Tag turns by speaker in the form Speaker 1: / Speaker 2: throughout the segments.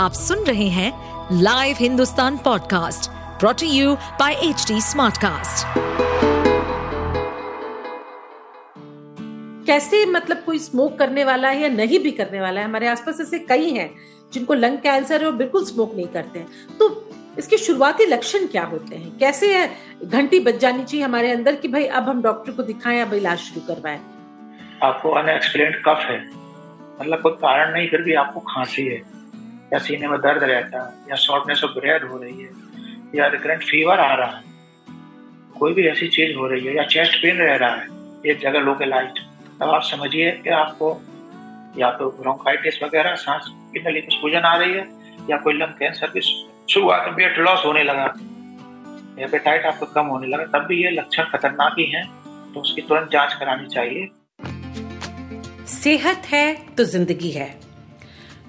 Speaker 1: आप सुन रहे हैं live Hindustan podcast brought to you by H Smartcast.
Speaker 2: कैसे मतलब कोई स्मोक करने वाला है या नहीं भी करने वाला है? हमारे आसपास ऐसे कई हैं जिनको लंग कैंसर है और बिल्कुल स्मोक नहीं करते हैं। तो इसके शुरुआती लक्षण क्या होते हैं? कैसे घंटी बज जानी चाहिए हमारे अंदर कि भाई अब हम डॉक्टर को दिखाएँ अब इलाज शुरू करवाएँ?
Speaker 3: आपको अनएक्सप्लेन कफ है। मतलब कोई कारण नहीं फिर भी आपको खांसी है। या सीने में दर्द रहता है, या शॉर्टनेस ऑफ़ ब्रेड हो रही है, या रिकरेंट फीवर आ रहा है, कोई भी ऐसी चीज़ हो रही है, या चेस्ट पेन रह रहा है, एक जगह लोकेलाइज तब आप समझिए कि आपको या तो ब्रोंकाइटिस वगैरह, सांस की नली में सूजन आ रही है, या कोई लंग कैंसर की शुरुआत में वेट लॉस होने लगा एपेटाइट आपको कम होने लगा, तब भी ये लक्षण खतरनाक ही है तो उसकी तुरंत जाँच करानी चाहिए।
Speaker 2: सेहत है तो ज़िंदगी है।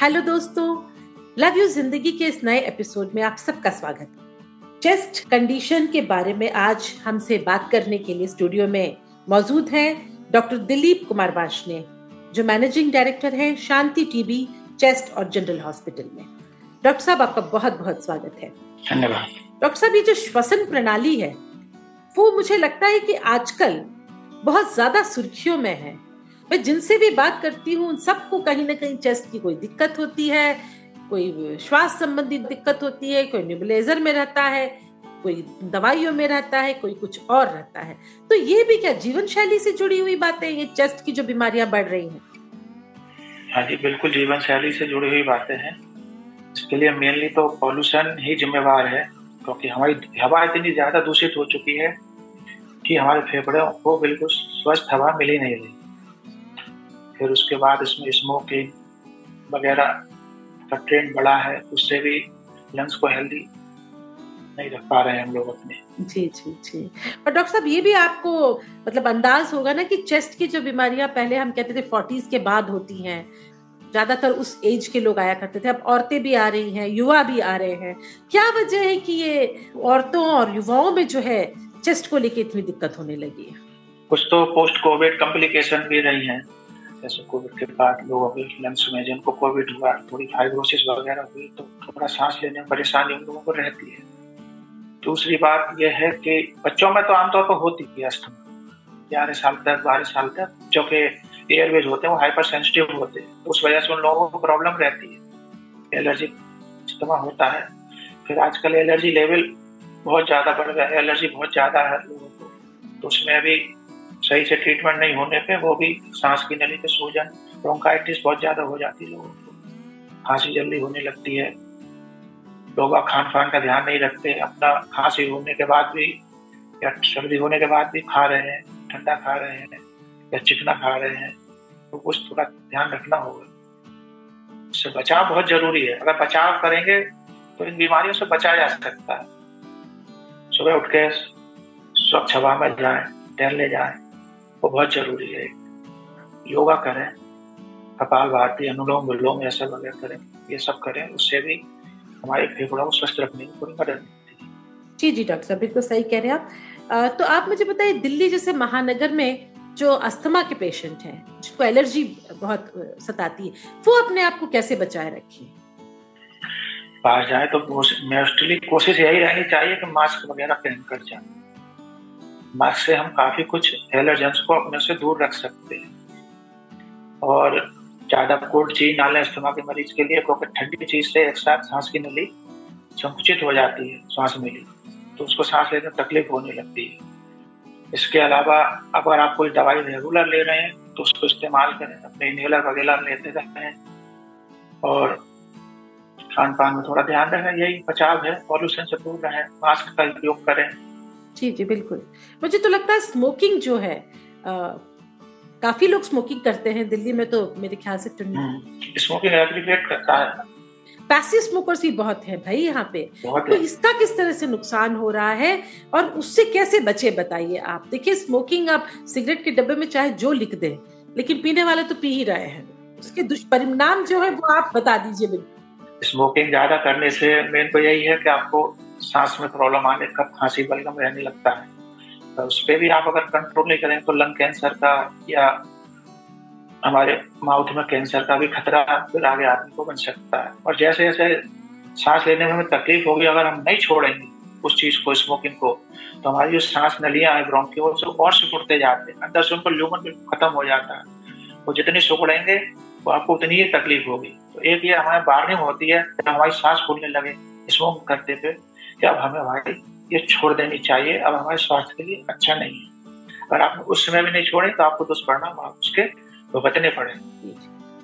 Speaker 2: हेलो दोस्तों लव यू ज़िंदगी के इस नए एपिसोड में आप सबका स्वागत। चेस्ट कंडीशन के बारे में आज हमसे बात करने के लिए स्टूडियो में मौजूद हैं डॉक्टर दिलीप कुमार वाशने जो मैनेजिंग डायरेक्टर हैं शांति टीबी चेस्ट और जनरल हॉस्पिटल में। डॉक्टर साहब आपका बहुत बहुत स्वागत है।
Speaker 3: धन्यवाद।
Speaker 2: डॉक्टर साहब ये जो श्वसन प्रणाली है वो मुझे लगता है कि आजकल बहुत ज़्यादा सुर्खियों में है। मैं जिनसे भी बात करती हूँ, उन सबको कहीं ना कहीं चेस्ट की कोई दिक्कत होती है, कोई श्वास संबंधी दिक्कत होती है, कोई निबलेजर में रहता है, कोई दवाइयों में रहता है, कोई कुछ और रहता है। तो ये भी क्या जीवन शैली से जुड़ी हुई बातें ये चेस्ट की जो बीमारियाँ बढ़ रही हैं?
Speaker 3: हाँ जी, बिल्कुल जीवन शैली से जुड़ी हुई बातें हैं। इसके लिए मेनली तो पॉल्यूशन ही जिम्मेवार है, क्योंकि हमारी हवा इतनी ज़्यादा दूषित हो चुकी है कि हमारे फेफड़े को बिल्कुल स्वस्थ हवा मिल ही नहीं रही। फिर उसके बाद इसमें स्मोकिंग वगैरह का ट्रेंड बढ़ा है उससे भी लंग्स को हेल्दी नहीं रख पा रहे हैं हम लोग अपने।
Speaker 2: जी जी जी। और डॉक्टर साहब ये भी आपको मतलब अंदाज होगा ना कि चेस्ट की जो बीमारियाँ पहले हम कहते थे फोर्टीज के बाद होती हैं ज़्यादातर उस एज के लोग आया करते थे अब औरतें भी आ रही हैं युवा भी आ रहे हैं। क्या वजह है कि ये औरतों और युवाओं में जो है चेस्ट को लेके इतनी दिक्कत होने लगी है?
Speaker 3: कुछ तो पोस्ट कोविड कॉम्प्लिकेशन भी रही हैं। जैसे कोविड के बाद लोग अभी लंग्स में जिनको कोविड हुआ, थोड़ी फाइब्रोसिस वगैरह हुई तो थोड़ा सांस लेने में परेशानी उन लोगों को रहती है। दूसरी बात यह है कि बच्चों में तो आमतौर पर होती है अस्थमा। ग्यारह साल तक, बारह साल तक, जो कि एयरवेज होते हैं, वो हाइपर सेंसिटिव होते हैं। उस वजह से उन लोगों को प्रॉब्लम रहती है। एलर्जी अस्थमा होता है। फिर आजकल एलर्जी लेवल बहुत ज़्यादा बढ़ गया है। एलर्जी बहुत ज़्यादा है लोगों को। तो उसमें अभी सही से ट्रीटमेंट नहीं होने पे वो भी सांस की नली पे सूजन ब्रोंकाइटिस बहुत ज़्यादा हो जाती है लोगों को। खांसी जल्दी होने लगती है। लोग खान पान का ध्यान नहीं रखते। अपना खांसी होने के बाद भी या सर्दी होने के बाद भी खा रहे हैं, ठंडा खा रहे हैं या चिकना खा रहे हैं तो कुछ थोड़ा ध्यान रखना होगा। इससे बचाव बहुत ज़रूरी है। अगर बचाव करेंगे तो इन बीमारियों से बचा जा सकता है। सुबह उठ के स्वच्छ हवा में जाए, टहलने जाए वो बहुत ज़रूरी है। योगा करें कपाल भारती अनुलोम विलोम ऐसा वगैरह करें ये सब करें उससे भी हमारे फेफड़ों को स्वस्थ रखने की पूरी मदद मिलती है।
Speaker 2: जी जी डॉक्टर साहब बिल्कुल सही कह रहे हैं आप। तो आप मुझे बताइए दिल्ली जैसे महानगर में जो अस्थमा के पेशेंट हैं जिनको एलर्जी बहुत सताती है वो अपने आप को कैसे बचाए रखिए
Speaker 3: बाहर जाए तो मोस्टली कोशिश यही रहनी चाहिए कि मास्क वगैरह पहन कर जाए। मास्क से हम काफ़ी कुछ एलर्जेंस को अपने से दूर रख सकते हैं। और ज़्यादा कोल्ड चीज़ ना लें अस्थमा के मरीज़ के लिए, क्योंकि ठंडी चीज़ से एक साथ सांस की नली संकुचित हो जाती है, सांस मिली तो उसको सांस लेने में तकलीफ़ होने लगती है। इसके अलावा अगर आप कोई दवाई रेगुलर ले रहे हैं तो उसको इस्तेमाल करें, अपने इनहेलर वगैरह लेते रहते हैं और खान पान में थोड़ा ध्यान रखें, यही बचाव है, पॉल्यूशन से दूर रहें, मास्क का उपयोग करें।
Speaker 2: जी जी बिल्कुल। मुझे तो लगता है स्मोकिंग जो है आ, काफ़ी लोग स्मोकिंग करते हैं दिल्ली में तो मेरे ख्याल से
Speaker 3: स्मोकिंग एग्रीगेट करता है।
Speaker 2: पैसिव स्मोकर्स भी बहुत हैं भाई यहाँ पे। तो इसका किस तरह से नुकसान हो रहा है और उससे कैसे बचे बताइए आप? देखिए स्मोकिंग आप सिगरेट के डब्बे में चाहे जो लिख दे लेकिन पीने वाले तो पी ही रहे हैं। उसके दुष्परिणाम जो है वो आप बता दीजिए बिल्कुल।
Speaker 3: स्मोकिंग ज़्यादा करने से मेन तो यही है कि आपको सांस में प्रॉब्लम आने का खांसी बलगम रहने लगता है। तो उस पर भी आप अगर कंट्रोल नहीं करें तो लंग कैंसर का या हमारे माउथ में कैंसर का भी खतरा फिर आगे आदमी को बन सकता है। और जैसे जैसे सांस लेने में हमें तकलीफ़ होगी, अगर हम नहीं छोड़ेंगे उस चीज़ को स्मोकिंग को तो हमारी जो सांस नलियाँ हैं ब्रोंकियोल से और सिकुड़ते जाते हैं। अंदर से उनको ल्यूमन खत्म हो जाता है। वो जितनी सिकुड़ेंगे तो आपको उतनी ही तकलीफ़ होगी। तो एक ये हमारे वार्निंग होती है कि हमारी सांस फूलने लगे स्मोक करते पे कि अब हमें हमारी ये छोड़ देनी चाहिए, अब हमारे स्वास्थ्य के लिए अच्छा नहीं है। अगर आप उस समय भी नहीं छोड़े तो आपको दुष्परिणाम आप उसके भुगतने पड़े।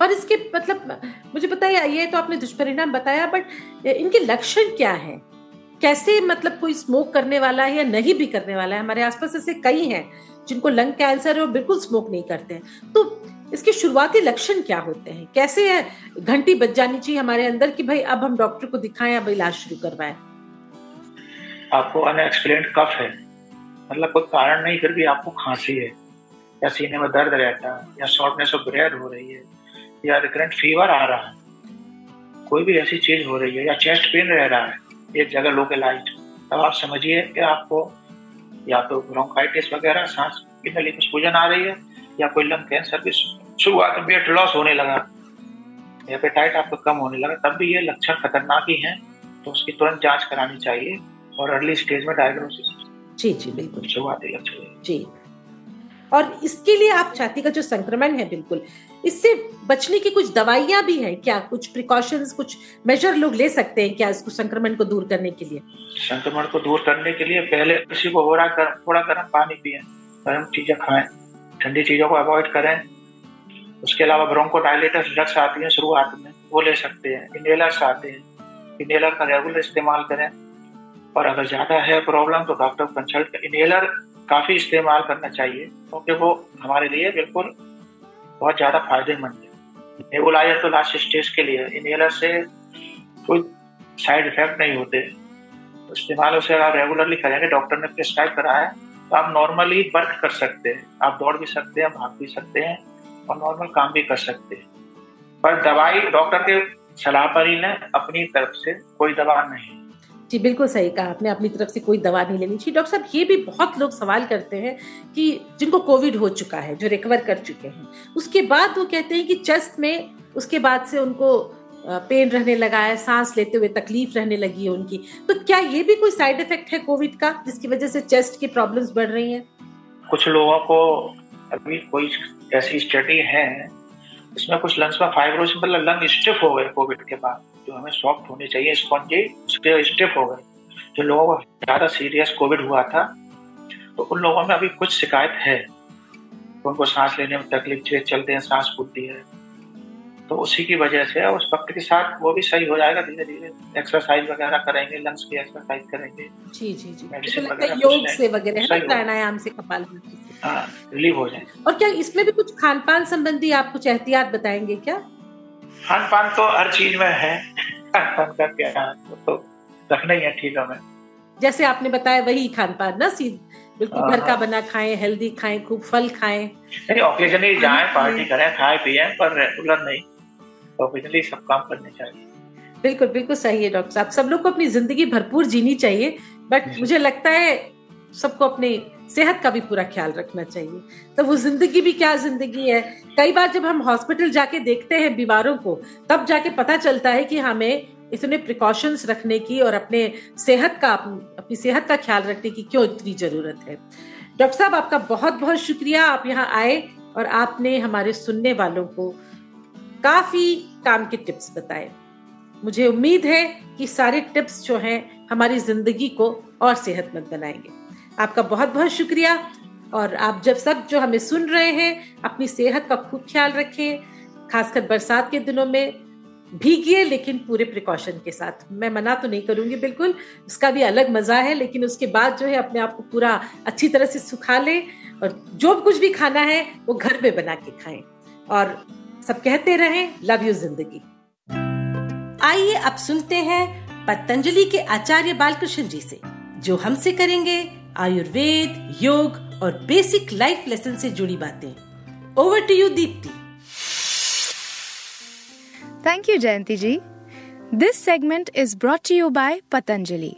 Speaker 2: और इसके मतलब मुझे बताइए ये तो आपने दुष्परिणाम बताया बट इनके लक्षण क्या है? कैसे मतलब कोई स्मोक करने वाला है या नहीं भी करने वाला है? हमारे आसपास ऐसे कई हैं जिनको लंग कैंसर है और बिल्कुल स्मोक नहीं करते हैं। तो इसके शुरुआती लक्षण क्या होते हैं? कैसे घंटी बज जानी चाहिए हमारे अंदर कि भाई अब हम डॉक्टर को दिखाएँ, अब इलाज शुरू करवाएँ?
Speaker 3: आपको अनएक्सप्लेन कफ है। मतलब कोई कारण नहीं, फिर भी आपको खांसी है, या सीने में दर्द रहता है, या शॉर्टनेस ऑफ़ ब्रेड हो रही है, या रिकरेंट फीवर आ रहा है। कोई भी ऐसी चीज़ हो रही है, या चेस्ट पेन रह रहा है, एक जगह लोकलाइज तब आप समझिए कि आपको या तो ब्रोंकाइटिस वगैरह, सांस की नली में सूजन आ रही है, या कोई लंग कैंसर की शुरुआत में वेट लॉस होने लगा हेपेटाइट आपको कम होने लगा, तब भी ये लक्षण खतरनाक ही हैं तो उसकी तुरंत जाँच करानी चाहिए। और अर्ली स्टेज में डायग्नोसिस
Speaker 2: जी जी बिल्कुल।
Speaker 3: शुरुआती लक्षण
Speaker 2: जी। और इसके लिए आप छाती का जो संक्रमण है बिल्कुल इससे बचने की कुछ दवाइयाँ भी हैं क्या? कुछ प्रिकॉशंस कुछ मेजर लोग ले सकते हैं क्या इसको संक्रमण को दूर करने के लिए?
Speaker 3: संक्रमण को दूर करने के लिए पहले किसी को हो रहा कर, थोड़ा गर्म पानी पिए गर्म चीज़ें खाएँ ठंडी चीज़ों को अवॉइड करें। उसके अलावा ब्रोंको डायलेटर्स ड्रग्स आती हैं शुरुआत में वो ले सकते हैं। इनहेलर्स आते हैं। इनहेलर का रेगुलर इस्तेमाल करें। और अगर ज़्यादा है प्रॉब्लम तो डॉक्टर कंसल्ट इनहेलर काफ़ी इस्तेमाल करना चाहिए, क्योंकि वो हमारे लिए बिल्कुल बहुत ज़्यादा फ़ायदेमंद है। नेबुलाइजर तो लास्ट स्टेज के लिए इनहेलर से कोई साइड इफ़ेक्ट नहीं होते। इस्तेमाल उसे आप रेगुलरली करेंगे डॉक्टर ने प्रिस्क्राइब करा है तो आप नॉर्मली वर्क कर सकते हैं। आप दौड़ भी सकते हैं, भाग भी सकते हैं और नॉर्मल काम भी कर सकते हैं। पर दवाई डॉक्टर के सलाह पर ही लें अपनी तरफ़ से कोई दवा नहीं।
Speaker 2: जी, बिल्कुल सही कहा आपने। अपनी तरफ़ से कोई दवा नहीं लेनी चाहिए। डॉक्टर साहब, ये भी बहुत लोग सवाल करते हैं कि जिनको कोविड हो चुका है, जो रिकवर कर चुके हैं, उसके बाद वो कहते हैं कि चेस्ट में, उसके बाद से उनको पेन रहने लगा है, सांस लेते हुए तकलीफ़ रहने लगी है उनकी। तो क्या ये भी कोई साइड इफ़ेक्ट है कोविड का, जिसकी वजह से चेस्ट की प्रॉब्लम्स बढ़ रही हैं?
Speaker 3: कुछ लोगों को अभी कोई ऐसी स्टडी है इसमें कुछ लंग्स में फाइब्रोसिस मतलब लंग स्टिफ हो गए कोविड के बाद। जो हमें सॉफ्ट होनी चाहिए स्पॉन्जी स्टिफ हो गए। जो लोगों को ज़्यादा सीरियस कोविड हुआ था तो उन लोगों में अभी कुछ शिकायत है। उनको सांस लेने में तकलीफ़ चलते हैं सांस फूलती है। तो उसी की वजह से उस वक्त के साथ वो भी सही हो जाएगा धीरे धीरे एक्सरसाइज वगैरह करेंगे लंग्स की एक्सरसाइज करेंगे।
Speaker 2: जी जी जी। योग से वगैरह प्राणायाम से कपाल
Speaker 3: हाँ रिलीव हो जाए
Speaker 2: और क्या इसमें भी कुछ खान पान संबंधी आप कुछ एहतियात बताएँगे क्या?
Speaker 3: खान पान तो हर चीज़ में है। खान पान का क्या तो रखना ही है ठीक है
Speaker 2: जैसे आपने बताया वही खान पान ना सीध। बिल्कुल घर का हाँ। बना खाएँ हेल्दी खाएँ खूब फल खाएँ।
Speaker 3: नहीं ओकेजनली जाएँ पार्टी करें खाए पिए पर रेगुलर नहीं। ओकेजनली सब काम करने चाहिए।
Speaker 2: बिल्कुल बिल्कुल सही है डॉक्टर साहब। सब लोग को अपनी ज़िंदगी भरपूर जीनी चाहिए बट मुझे लगता है सबको अपनी सेहत का भी पूरा ख्याल रखना चाहिए। तो वो ज़िंदगी भी क्या ज़िंदगी है? कई बार जब हम हॉस्पिटल जाके देखते हैं बीमारों को, तब जाके पता चलता है कि हमें इतने प्रिकॉशंस रखने की और अपने सेहत का, अपनी सेहत का ख्याल रखने की क्यों इतनी ज़रूरत है? डॉक्टर साहब, आपका बहुत बहुत शुक्रिया। आप यहाँ आए और आपने हमारे सुनने वालों को काफ़ी काम के टिप्स बताए। मुझे उम्मीद है कि सारे टिप्स जो हैं हमारी ज़िंदगी को और सेहतमंद बनाएँगे। आपका बहुत बहुत शुक्रिया। और आप जब सब जो हमें सुन रहे हैं, अपनी सेहत का खूब ख्याल रखें। खासकर बरसात के दिनों में भीगिए लेकिन पूरे प्रिकॉशन के साथ। मैं मना तो नहीं करूँगी, बिल्कुल। उसका भी अलग मज़ा है, लेकिन उसके बाद जो है अपने आप को पूरा अच्छी तरह से सुखा लें। और जो कुछ भी खाना है, वो घर में बना के खाएँ। और सब कहते रहें लव यू ज़िंदगी। आइए अब सुनते हैं पतंजलि के आचार्य बालकृष्ण जी से, जो हमसे करेंगे आयुर्वेद योग और बेसिक लाइफ लेसन से जुड़ी बातें। Over to you Deepti
Speaker 4: thank you Jayanti ji this segment is brought you by Patanjali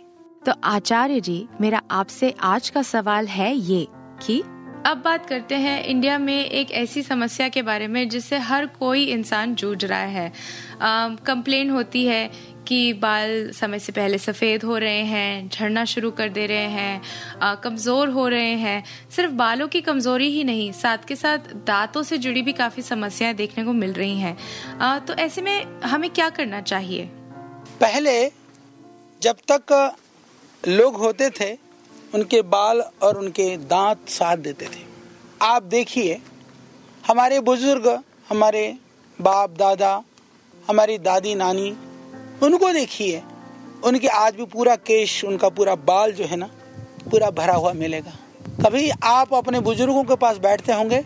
Speaker 4: तो आचार्य जी मेरा आपसे आज का सवाल है ये कि
Speaker 5: अब बात करते हैं इंडिया में एक ऐसी समस्या के बारे में जिससे हर कोई इंसान जूझ रहा है। कंप्लेन होती है कि बाल समय से पहले सफ़ेद हो रहे हैं, झड़ना शुरू कर दे रहे हैं कमज़ोर हो रहे हैं। सिर्फ़ बालों की कमज़ोरी ही नहीं, साथ के साथ दांतों से जुड़ी भी काफ़ी समस्याएँ देखने को मिल रही हैं। तो ऐसे में हमें क्या करना चाहिए?
Speaker 6: पहले जब तक लोग होते थे, उनके बाल और उनके दांत साथ देते थे। आप देखिए, हमारे बुज़ुर्ग, हमारे बाप दादा हमारी दादी नानी उनको देखिए। उनके आज भी पूरा केश, उनका पूरा बाल जो है ना, पूरा भरा हुआ मिलेगा। कभी आप अपने बुज़ुर्गों के पास बैठते होंगे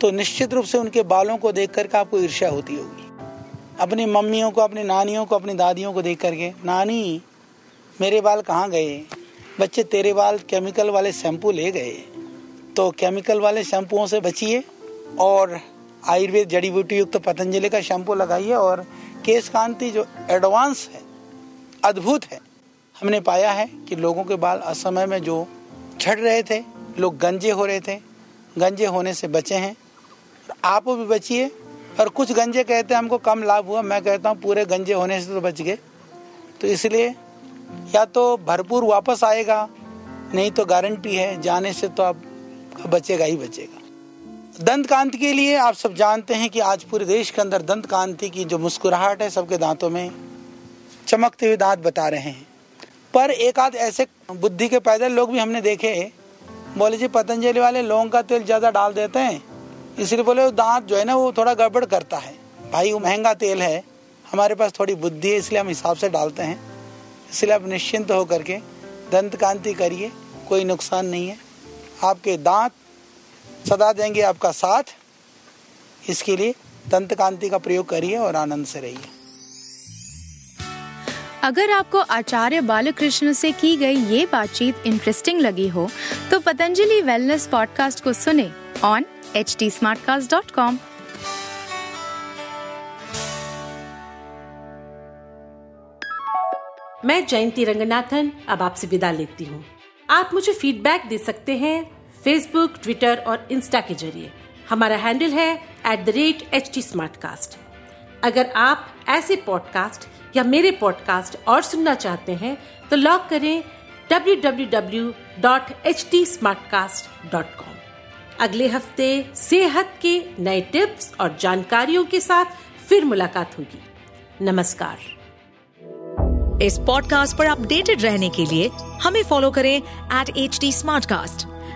Speaker 6: तो निश्चित रूप से उनके बालों को देख करके आपको ईर्ष्या होती होगी। अपनी मम्मियों को, अपनी नानियों को, अपनी दादियों को देख करके, नानी, मेरे बाल कहाँ गए? बच्चे तेरे बाल केमिकल वाले शैम्पू ले गए। तो केमिकल वाले शैम्पुओं से बचिए और आयुर्वेद जड़ी बूटी युक्त तो पतंजलि का शैम्पू लगाइए और केश कांति जो एडवांस है, अद्भुत है। हमने पाया है कि लोगों के बाल असमय में जो झड़ रहे थे, लोग गंजे हो रहे थे। गंजे होने से बचे हैं। आप भी बचिए। और कुछ गंजे कहते हैं, हमको कम लाभ हुआ। मैं कहता हूँ, पूरे गंजे होने से तो बच गए। तो इसलिए या तो भरपूर वापस आएगा, नहीं तो गारंटी है, जाने से तो आप बचेगा ही बचेगा। दंत कांति के लिए आप सब जानते हैं कि आज पूरे देश के अंदर दंत कांति की जो मुस्कुराहट है सबके दांतों में चमकते हुए दांत बता रहे हैं। पर एक आध ऐसे बुद्धि के पैदल लोग भी हमने देखे बोले जी, पतंजलि वाले लौंग का तेल ज़्यादा डाल देते हैं। इसलिए बोले दांत जो है ना, वो थोड़ा गड़बड़ करता है। भाई, वो महँगा तेल है, हमारे पास थोड़ी बुद्धि है, इसलिए हम हिसाब से डालते हैं। इसलिए आप निश्चिंत होकर के दंत कांति करिए, कोई नुकसान नहीं है। आपके दांत सदा देंगे आपका साथ। इसके लिए दंत कांति का प्रयोग करिए और आनंद से रहिए।
Speaker 4: अगर आपको आचार्य बालकृष्ण से की गई ये बातचीत इंटरेस्टिंग लगी हो तो पतंजलि वेलनेस पॉडकास्ट को सुने ऑन एच टी
Speaker 2: मैं जयंती रंगनाथन अब आपसे विदा लेती हूँ। आप मुझे फीडबैक दे सकते हैं फेसबुक ट्विटर और इंस्टा के ज़रिए। हमारा हैंडल है at the rate H T अगर आप ऐसे पॉडकास्ट या मेरे पॉडकास्ट और सुनना चाहते हैं तो लॉग करें www.htsmartcast.com अगले हफ़्ते सेहत के नए टिप्स और जानकारियों के साथ फिर मुलाकात होगी। नमस्कार।
Speaker 1: इस पॉडकास्ट पर अपडेटेड रहने के लिए हमें फॉलो करें एट एच डी